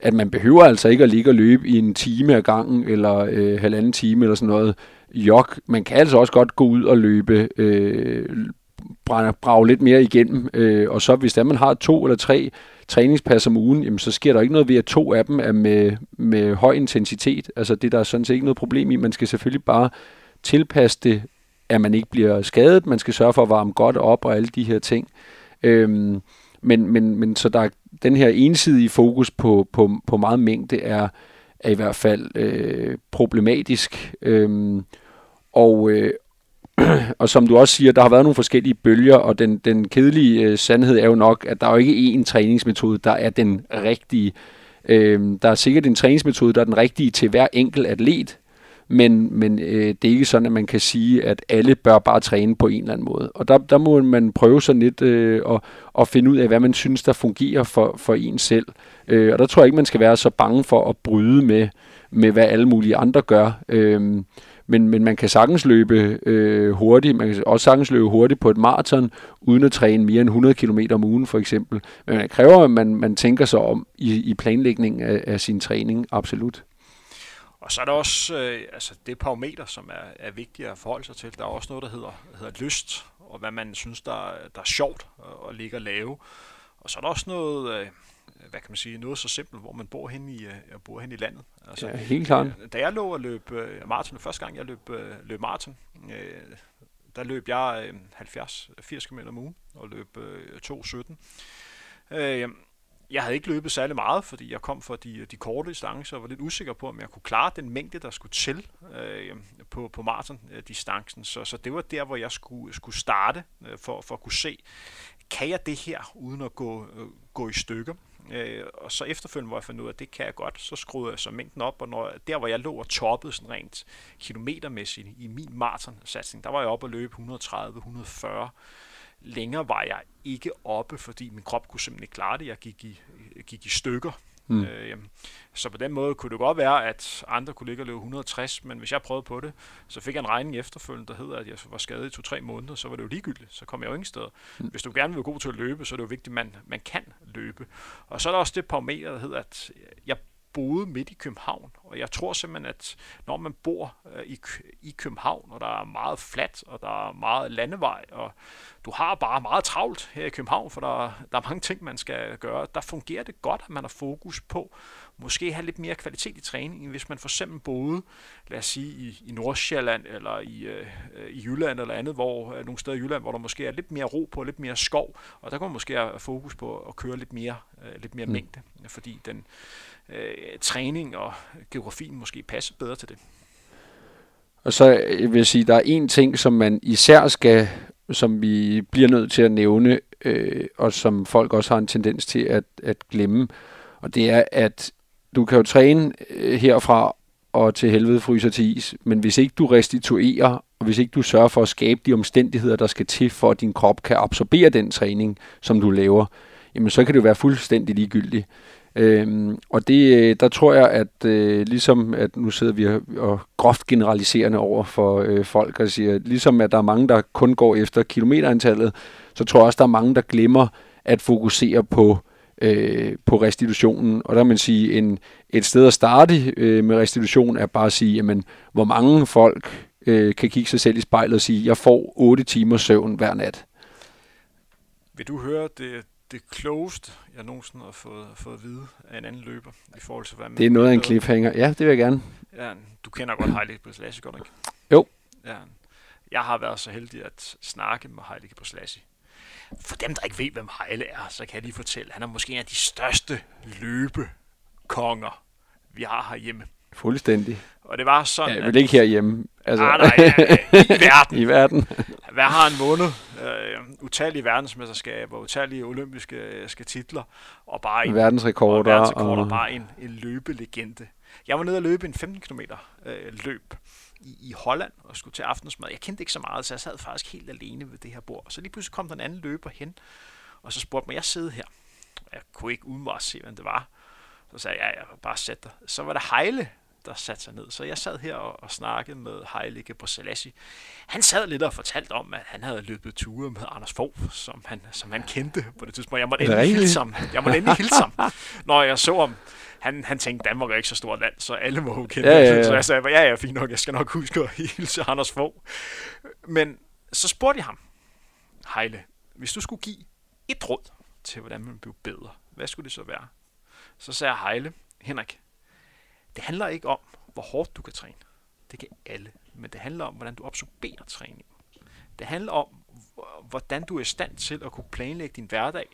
at man behøver altså ikke at ligge og løbe i en time ad gangen, eller øh, halvanden time eller sådan noget. Jog, man kan altså også godt gå ud og løbe, øh, brage lidt mere igennem, øh, og så hvis der man har to eller tre træningspas om ugen, jamen, så sker der ikke noget ved, at to af dem er med, med høj intensitet. Altså det der er sådan set ikke noget problem i. Man skal selvfølgelig bare tilpasse det, at man ikke bliver skadet. Man skal sørge for at varme godt op og alle de her ting. Øhm, men, men, men så der er den her ensidige fokus på, på, på meget mængde er, er i hvert fald øh, problematisk. Øhm, og, øh, og som du også siger, der har været nogle forskellige bølger, og den, den kedelige øh, sandhed er jo nok, at der er jo ikke én træningsmetode, der er den rigtige. Øh, der er sikkert en træningsmetode, der er den rigtige til hver enkelt atlet, men, men øh, det er ikke sådan, at man kan sige, at alle bør bare træne på en eller anden måde. Og der, der må man prøve sådan lidt øh, at, at finde ud af, hvad man synes, der fungerer for, for en selv. Øh, og der tror jeg ikke, man skal være så bange for at bryde med, med hvad alle mulige andre gør. Øh, men, men man kan sagtens løbe øh, hurtigt, man kan også sagtens løbe hurtigt på et maraton, uden at træne mere end 100 km om ugen for eksempel. Men det kræver, at man, man tænker sig om i, i planlægningen af, af sin træning, absolut. Og så er der også øh, altså det parameter, som er, er vigtigt at forholde sig til. Der er også noget, der hedder, hedder lyst, og hvad man synes, der, der er sjovt at, at ligge og lave. Og så er der også noget, øh, hvad kan man sige, noget så simpelt, hvor man bor hen i, øh, bor hen i landet. Altså, ja, helt klart. Øh, da jeg lå og løb øh, maraton, første gang jeg løb, øh, løb maraton, øh, der løb jeg øh, 70-80 km om ugen og løb øh, 2.17. Øh, jeg havde ikke løbet særlig meget, fordi jeg kom fra de, de korte distancer og var lidt usikker på, om jeg kunne klare den mængde, der skulle til øh, på, på maraton-distancen. Så, så det var der, hvor jeg skulle, skulle starte øh, for, for at kunne se, kan jeg det her uden at gå, øh, gå i stykker? Øh, og så efterfølgende, hvor jeg fandt ud af, at det kan jeg godt, så skruede jeg så mængden op, og når, der hvor jeg lå og toppede sådan rent kilometermæssigt i min maratonsatsning, der var jeg oppe og løbe 130-140 længere var jeg ikke oppe, fordi min krop kunne simpelthen ikke klare det. Jeg gik i, gik i stykker. Mm. Øh, så på den måde kunne det godt være, at andre og løbe 160, men hvis jeg prøvede på det, så fik jeg en regning efterfølgende, der hedder, at jeg var skadet i 2-3 måneder, så var det jo ligegyldigt, så kom jeg jo ingen sted. Mm. Hvis du gerne vil være god til at løbe, så er det jo vigtigt, at man, man kan løbe. Og så er der også det parameter, der hedder, at jeg boede midt i København, og jeg tror simpelthen, at når man bor øh, i, i København, og der er meget fladt, og der er meget landevej, og du har bare meget travlt her i København, for der, der er mange ting, man skal gøre, der fungerer det godt, at man har fokus på måske have lidt mere kvalitet i træningen, hvis man for eksempel boede, lad os sige, i, i Nordsjælland, eller i, øh, i Jylland eller andet, hvor øh, nogle steder i Jylland, hvor der måske er lidt mere ro på, lidt mere skov, og der kan man måske have fokus på at køre lidt mere, øh, lidt mere mm. mængde, fordi den, øh, træning og geografien måske passer bedre til det. Og så øh, vil jeg sige, der er en ting, som man især skal, som vi bliver nødt til at nævne, øh, og som folk også har en tendens til at, at glemme, og det er, at du kan jo træne øh, herfra og til helvede fryser til is, men hvis ikke du restituerer, og hvis ikke du sørger for at skabe de omstændigheder, der skal til, for at din krop kan absorbere den træning, som du laver, jamen så kan det jo være fuldstændig ligegyldigt. Øhm, og det, øh, der tror jeg, at øh, ligesom at nu sidder vi og groft generaliserende over for øh, folk og siger, ligesom at der er mange, der kun går efter kilometerantallet, så tror jeg også, der er mange, der glemmer at fokusere på øh, på restitutionen. Og der man sige, en, et sted at starte øh, med restitution er bare at sige, jamen, hvor mange folk øh, kan kigge sig selv i spejlet og sige, jeg får 8 timer søvn hver nat. Vil du høre det, det klogeste, jeg nogensinde har fået, fået at vide af en anden løber, i forhold til, hvad man... Det er noget af en cliffhanger. Ja, det vil jeg gerne. Ja, du kender godt Heidi Breslassi, godt ikke? Jo. Ja, jeg har været så heldig at snakke med Heidi Breslassi. For dem, der ikke ved, hvem Heile er, så kan jeg lige fortælle, han er måske en af de største løbekonger, vi har herhjemme. Fuldstændig. Og det var sådan... Ja, vel ikke herhjemme. Altså, ah, nej, ja, i verden. I verden. Hvad har han vundet? Uh, utallige verdensmesterskaber, utallige olympiske uh, titler, og bare en, verdensrekorder. Og verdensrekorder, og... bare en, en løbelegende. Jeg var nede og løbe en 15 km uh, løb i, i Holland og skulle til aftensmad. Jeg kendte ikke så meget, så jeg sad faktisk helt alene ved det her bord. Så lige pludselig kom der en anden løber hen, og så spurgte mig, jeg sidde her? Jeg kunne ikke umiddelbart se, hvem det var. Så sagde jeg, ja, jeg bare sæt dig. Så var det Heile, der satte sig ned. Så jeg sad her og, og snakkede med Heile Gebrselassie. Han sad lidt og fortalte om, at han havde løbet ture med Anders Fogh, som han, som han kendte på det tidspunkt. Jeg måtte endelig hilse ham. Jeg måtte endelig hilse ham, når jeg så ham han, han tænkte, Danmark er ikke så stort land, så alle må jo kende ja, ja, ja. Så jeg sagde, ja, ja, fint nok, jeg skal nok huske at hilse Anders Fogh. Men så spurgte jeg ham, Heile, hvis du skulle give et råd til, hvordan man bliver bedre, hvad skulle det så være? Så sagde jeg, Heile, Henrik, det handler ikke om, hvor hårdt du kan træne. Det kan alle. Men det handler om, hvordan du absorberer træning. Det handler om, hvordan du er i stand til at kunne planlægge din hverdag,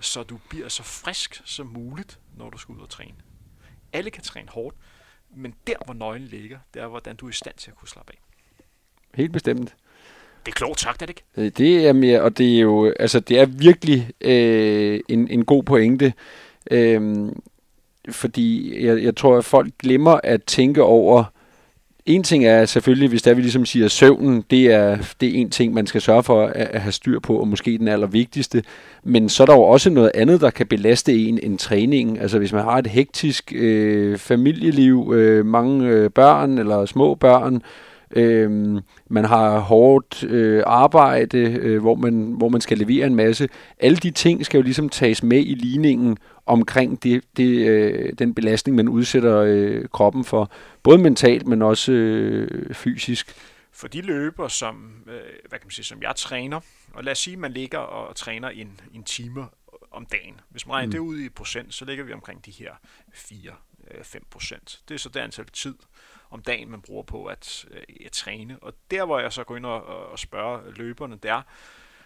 så du bliver så frisk som muligt, når du skal ud og træne. Alle kan træne hårdt, men der, hvor nøglen ligger, det er, hvordan du er i stand til at kunne slappe af. Helt bestemt. Det er klogt sagt, er det ikke? Øh, det er mere, og det er jo, altså det er virkelig øh, en, en god pointe, øh, fordi jeg, jeg tror, at folk glemmer at tænke over en ting er selvfølgelig, hvis der vi ligesom siger, at søvnen, det er, det er en ting, man skal sørge for at, at have styr på, og måske den allervigtigste. Men så er der jo også noget andet, der kan belaste en end træningen. Altså hvis man har et hektisk øh, familieliv, øh, mange øh, børn eller små børn, øh, man har hårdt øh, arbejde, øh, hvor, man, hvor man skal levere en masse. Alle de ting skal jo ligesom tages med i ligningen omkring det, det, øh, den belastning, man udsætter øh, kroppen for. Både mentalt, men også øh, fysisk. For de løber, som, øh, hvad kan man sige, som jeg træner, og lad os sige, at man ligger og træner en, en time om dagen. Hvis man regner mm. det ud i procent, så ligger vi omkring de her 4-5 øh, procent. Det er så det antal tid om dagen, man bruger på at, øh, at træne. Og der, hvor jeg så går ind og, og spørger løberne, det er,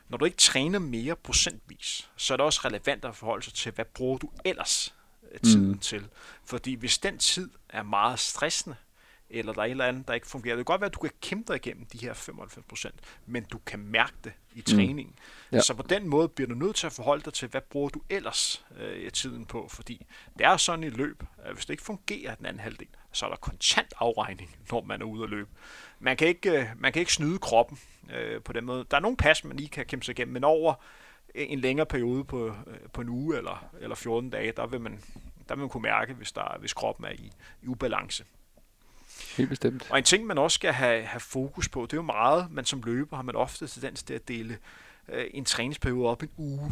når du ikke træner mere procentvis, så er det også relevant at forholde sig til, hvad bruger du ellers øh, tiden mm. til. Fordi hvis den tid er meget stressende, eller der er et eller andet, der ikke fungerer. Det kan godt være, at du kan kæmpe dig igennem de her 95%, men du kan mærke det i mm. træningen. Mm. Ja. Så på den måde bliver du nødt til at forholde dig til, hvad bruger du ellers øh, tiden på, fordi det er sådan et løb, at hvis det ikke fungerer den anden halvdel, så er der kontant afregning, når man er ude at løbe. Man kan ikke, øh, man kan ikke snyde kroppen øh, på den måde. Der er nogle pas, man lige kan kæmpe sig igennem, men over en længere periode på, øh, på en uge eller, eller 14 dage, der vil man, der vil man kunne mærke, hvis, der, hvis kroppen er i, i ubalance. Helt bestemt. Og en ting, man også skal have, have fokus på, det er jo meget, man som løber har man ofte tendens til at dele øh, en træningsperiode op en uge.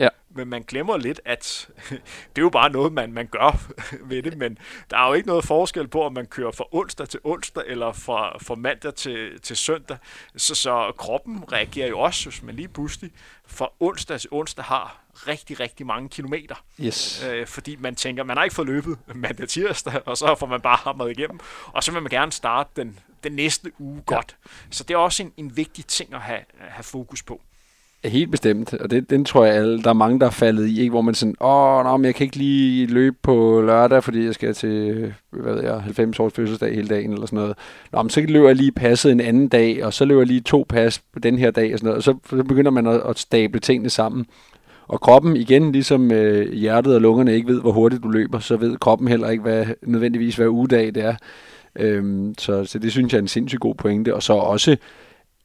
Ja. Men man glemmer lidt, at det er jo bare noget, man, man gør ved det, men der er jo ikke noget forskel på, om man kører fra onsdag til onsdag, eller fra, fra mandag til, til søndag. Så, så kroppen reagerer jo også, hvis man lige pludselig fra onsdag til onsdag har rigtig, rigtig mange kilometer. Yes. Øh, fordi man tænker, man har ikke fået løbet mandag tirsdag, og så får man bare hamret igennem. Og så vil man gerne starte den, den næste uge ja. godt. Så det er også en, en vigtig ting at have, have fokus på. Helt bestemt, og det, den tror jeg, alle, der er mange, der er faldet i, ikke? hvor man sådan, åh, nå, men jeg kan ikke lige løbe på lørdag, fordi jeg skal til, hvad ved jeg, 90 års fødselsdag hele dagen, eller sådan noget. Nå, men så løber jeg lige passet en anden dag, og så løber jeg lige to pas på den her dag, og sådan noget, og så, så begynder man at, at stable tingene sammen. Og kroppen igen, ligesom øh, hjertet og lungerne ikke ved, hvor hurtigt du løber, så ved kroppen heller ikke, hvad, nødvendigvis hvad ugedag det er. Øhm, så, så det synes jeg er en sindssygt god pointe. Og så også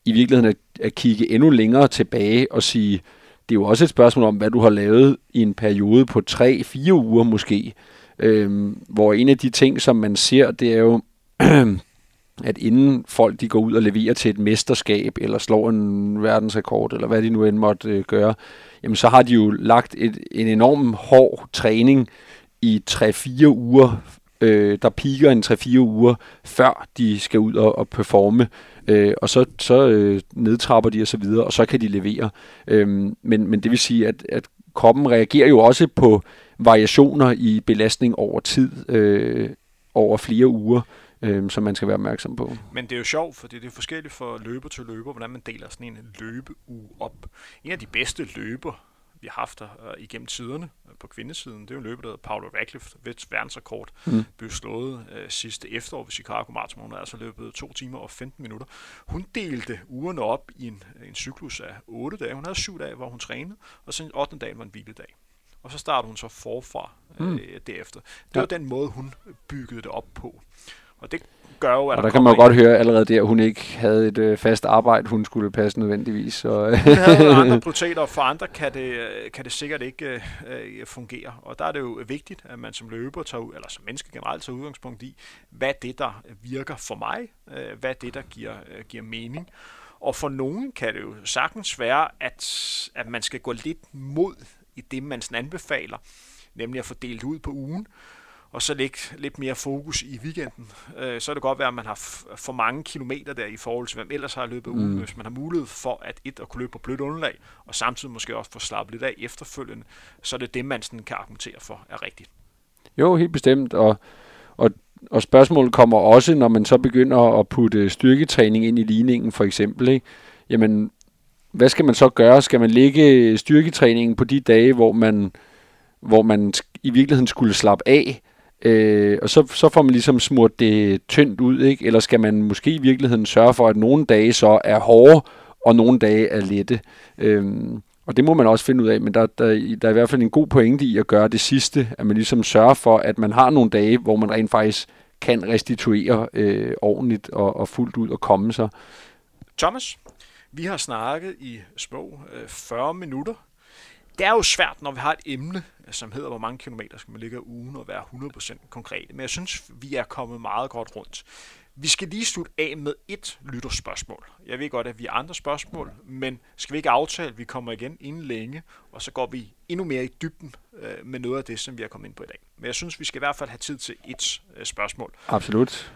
i virkeligheden at, at kigge endnu længere tilbage og sige, det er jo også et spørgsmål om, hvad du har lavet i en periode på 3-4 uger måske. Øhm, hvor en af de ting, som man ser, det er jo, at inden folk de går ud og leverer til et mesterskab, eller slår en verdensrekord, eller hvad de nu end måtte øh, gøre, jamen så har de jo lagt et, en enorm hård træning i 3-4 uger, øh, der piker en 3-4 uger, før de skal ud og, og performe. Øh, og så, så øh, nedtrapper de og så videre, og så kan de levere. Øh, men, men det vil sige, at, at kroppen reagerer jo også på variationer i belastning over tid, øh, over flere uger, øh, som man skal være opmærksom på. Men det er jo sjovt, for det er forskelligt for løber til løber, hvordan man deler sådan en løbeuge op. En af de bedste løber, vi har haft der uh, igennem tiderne uh, på kvindesiden. Det er jo en løber, der Paolo Radcliffe, hvis verdensrekord mm. blev slået uh, sidste efterår ved Chicago Marathon. Hun har altså løbet 2 timer og 15 minutter. Hun delte ugerne op i en, en cyklus af 8 dage. Hun havde 7 dage, hvor hun trænede, og så en 8. dag var en hviledag. Og så startede hun så forfra mm. uh, derefter. Det ja. var den måde, hun byggede det op på. Og det gør jo, at og der, der kan man jo godt høre allerede der, at hun ikke havde et øh, fast arbejde, hun skulle passe nødvendigvis. Så. hun havde andre prioriteter, og for andre kan det, øh, kan det sikkert ikke øh, øh, fungere. Og der er det jo vigtigt, at man som løber tager ud, eller som menneske generelt tager udgangspunkt i, hvad det, der virker for mig, øh, hvad det, der giver, øh, giver mening. Og for nogen kan det jo sagtens være, at, at man skal gå lidt mod i det, man sådan anbefaler, nemlig at få delt ud på ugen og så lægge lidt mere fokus i weekenden. Øh, så er det godt være, at man har for mange kilometer der i forhold til, hvem ellers har løbet mm. ugen. Hvis man har mulighed for at et at kunne løbe på blødt underlag, og samtidig måske også få slappet lidt af efterfølgende, så er det det, man sådan kan argumentere for er rigtigt. Jo, helt bestemt. Og, og, og spørgsmålet kommer også, når man så begynder at putte styrketræning ind i ligningen, for eksempel. Ikke? Jamen, hvad skal man så gøre? Skal man lægge styrketræningen på de dage, hvor man, hvor man i virkeligheden skulle slappe af, Øh, og så, så får man ligesom smurt det tyndt ud, ikke? Eller skal man måske i virkeligheden sørge for, at nogle dage så er hårde, og nogle dage er lette. Øh, og det må man også finde ud af, men der, der, der er i hvert fald en god pointe i at gøre det sidste, at man ligesom sørger for, at man har nogle dage, hvor man rent faktisk kan restituere øh, ordentligt og, og fuldt ud og komme sig. Thomas, vi har snakket i små øh, 40 minutter. Det er jo svært, når vi har et emne, som hedder, hvor mange kilometer skal man ligge af ugen og være 100% konkret. Men jeg synes, vi er kommet meget godt rundt. Vi skal lige slutte af med et lytterspørgsmål. Jeg ved godt, at vi har andre spørgsmål, men skal vi ikke aftale, at vi kommer igen inden længe, og så går vi endnu mere i dybden øh, med noget af det, som vi har kommet ind på i dag. Men jeg synes, vi skal i hvert fald have tid til et øh, spørgsmål. Absolut.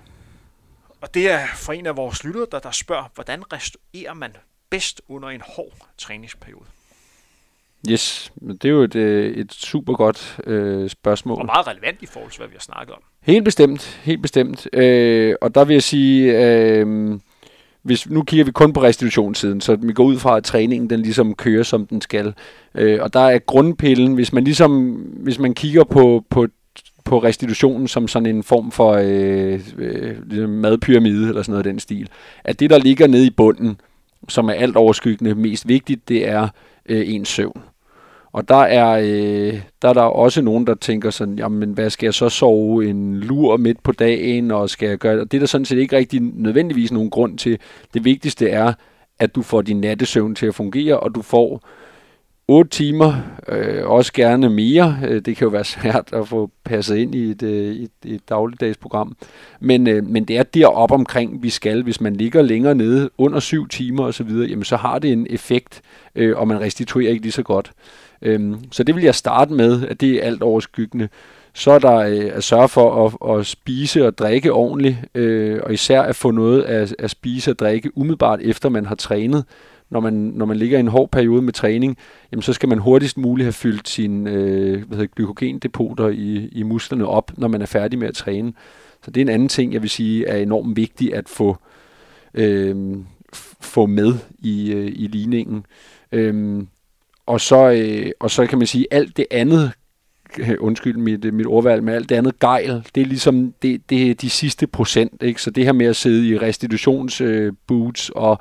Og det er fra en af vores lyttere, der, der spørger, hvordan restituerer man bedst under en hård træningsperiode? Yes, men det er jo et, øh, et super godt øh, spørgsmål. Og meget relevant i forhold til, hvad vi har snakket om. Helt bestemt, helt bestemt. Øh, og der vil jeg sige, øh, hvis nu kigger vi kun på restitutionssiden, så vi går ud fra, at træningen den ligesom kører, som den skal. Øh, og der er grundpillen, hvis man ligesom, hvis man kigger på, på på restitutionen som sådan en form for øh, øh, ligesom madpyramide eller sådan noget af den stil. At det, der ligger nede i bunden, som er alt overskyggende mest vigtigt, det er øh, ens søvn. Og der er, øh, der er der også nogen, der tænker sådan, jamen hvad skal jeg så sove en lur midt på dagen, og skal jeg gøre det? Det er der sådan set ikke rigtig nødvendigvis nogen grund til. Det vigtigste er, at du får din nattesøvn til at fungere, og du får 8 timer, øh, også gerne mere. Øh, det kan jo være svært at få passet ind i et, øh, et, et dagligdagsprogram. Men, øh, men det er derop omkring, vi skal. Hvis man ligger længere nede, under 7 timer osv., jamen så har det en effekt, øh, og man restituerer ikke lige så godt. Øh, så det vil jeg starte med, at det er alt overskyggende. Så er der øh, at sørge for at, at spise og drikke ordentligt, øh, og især at få noget at, at spise og drikke umiddelbart efter man har trænet når man, når man ligger i en hård periode med træning, jamen så skal man hurtigst muligt have fyldt sine øh, hvad hedder, glykogendepoter i, i musklerne op, når man er færdig med at træne. Så det er en anden ting, jeg vil sige er enormt vigtigt at få, øh, få med i, øh, i ligningen. Øh, og, så, øh, og så kan man sige, alt det andet undskyld mit, mit ordvalg, men alt det andet gejl, det er ligesom det, det er de sidste procent. Ikke? Så det her med at sidde i restitutionsboots øh, og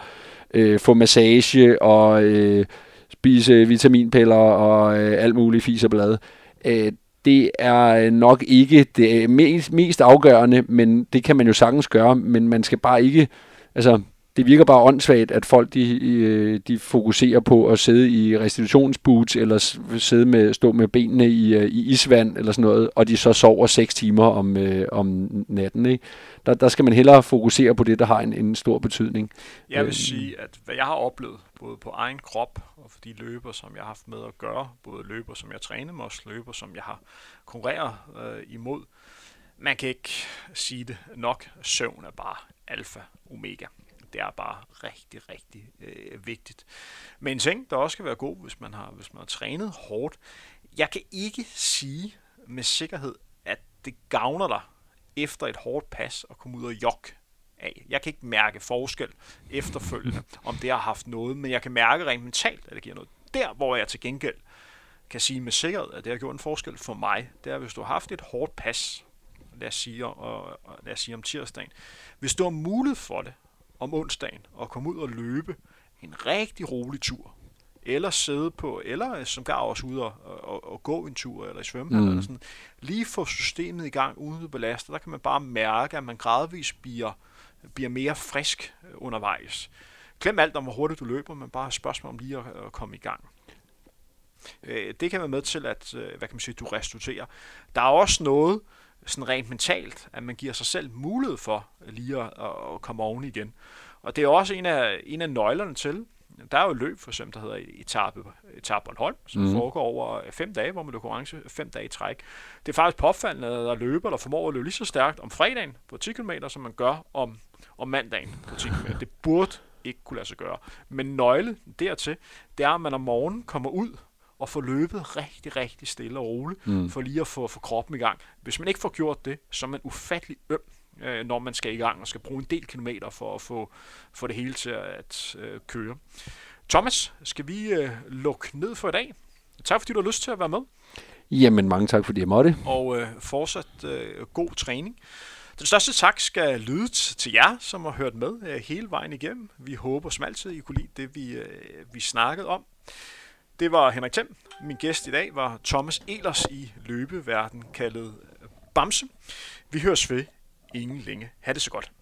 øh, få massage og øh, spise vitaminpiller og øh, alt muligt fis og blad. Øh, det er nok ikke det mest, mest afgørende, men det kan man jo sagtens gøre, men man skal bare ikke, altså det virker bare åndssvagt, at folk de, de fokuserer på at sidde i restitutionsboots, eller sidde med, stå med benene i, øh, i isvand, eller sådan noget, og de så sover 6 timer om, øh, om natten. Ikke? Der, der skal man hellere fokusere på det, der har en, en stor betydning. Jeg vil øh, sige, at hvad jeg har oplevet, både på egen krop, og for de løber, som jeg har haft med at gøre, både løber, som jeg træner med, og løber, som jeg har konkurreret øh, imod, man kan ikke sige det nok. Søvn er bare alfa omega. Det er bare rigtig, rigtig øh, vigtigt. Men en ting, der også skal være god, hvis man, har, hvis man har trænet hårdt, jeg kan ikke sige med sikkerhed, at det gavner dig efter et hårdt pas at komme ud og jogge af. Jeg kan ikke mærke forskel efterfølgende, om det har haft noget, men jeg kan mærke rent mentalt, at det giver noget. Der, hvor jeg til gengæld kan sige med sikkerhed, at det har gjort en forskel for mig, det er, hvis du har haft et hårdt pas, lad os sige, og, og lad os sige om tirsdagen. Hvis du har mulighed for det, om onsdagen og komme ud og løbe en rigtig rolig tur, eller sidde på, eller som gav også ud og, og, og gå en tur, eller i svømme, mm. eller sådan. Lige få systemet i gang uden at belaste. Der kan man bare mærke, at man gradvist bliver, bliver mere frisk undervejs. Glem alt om, hvor hurtigt du løber, men bare spørgsmål om lige at, at komme i gang. Øh, det kan være med til, at øh, hvad kan man sige, du restituerer. Der er også noget, sådan rent mentalt, at man giver sig selv mulighed for lige at, at komme oven igen. Og det er også en af, en af nøglerne til, der er jo løb for eksempel, der hedder Etape, Etape Bornholm, som mm. foregår over fem dage, hvor man løber konkurrence fem dage i træk. Det er faktisk påfaldende, at der løber, der formår at løbe lige så stærkt om fredagen på 10 km, som man gør om, om mandagen på 10 km. Det burde ikke kunne lade sig gøre. Men nøgle dertil, det er, at man om morgenen kommer ud og få løbet rigtig, rigtig stille og roligt, mm. for lige at få, få kroppen i gang. Hvis man ikke får gjort det, så er man ufattelig øm, øh, når man skal i gang og skal bruge en del kilometer for at få, få det hele til at øh, køre. Thomas, skal vi øh, lukke ned for i dag? Tak fordi du har lyst til at være med. Jamen, mange tak fordi jeg måtte. Og øh, fortsat øh, god træning. Den største tak skal lyde til jer, som har hørt med øh, hele vejen igennem. Vi håber som altid, I kunne lide det, vi, øh, vi snakkede om. Det var Henrik Thiem. Min gæst i dag var Thomas Elers i løbeverden, kaldet Bamse. Vi høres ved ingen længe. Ha' det så godt.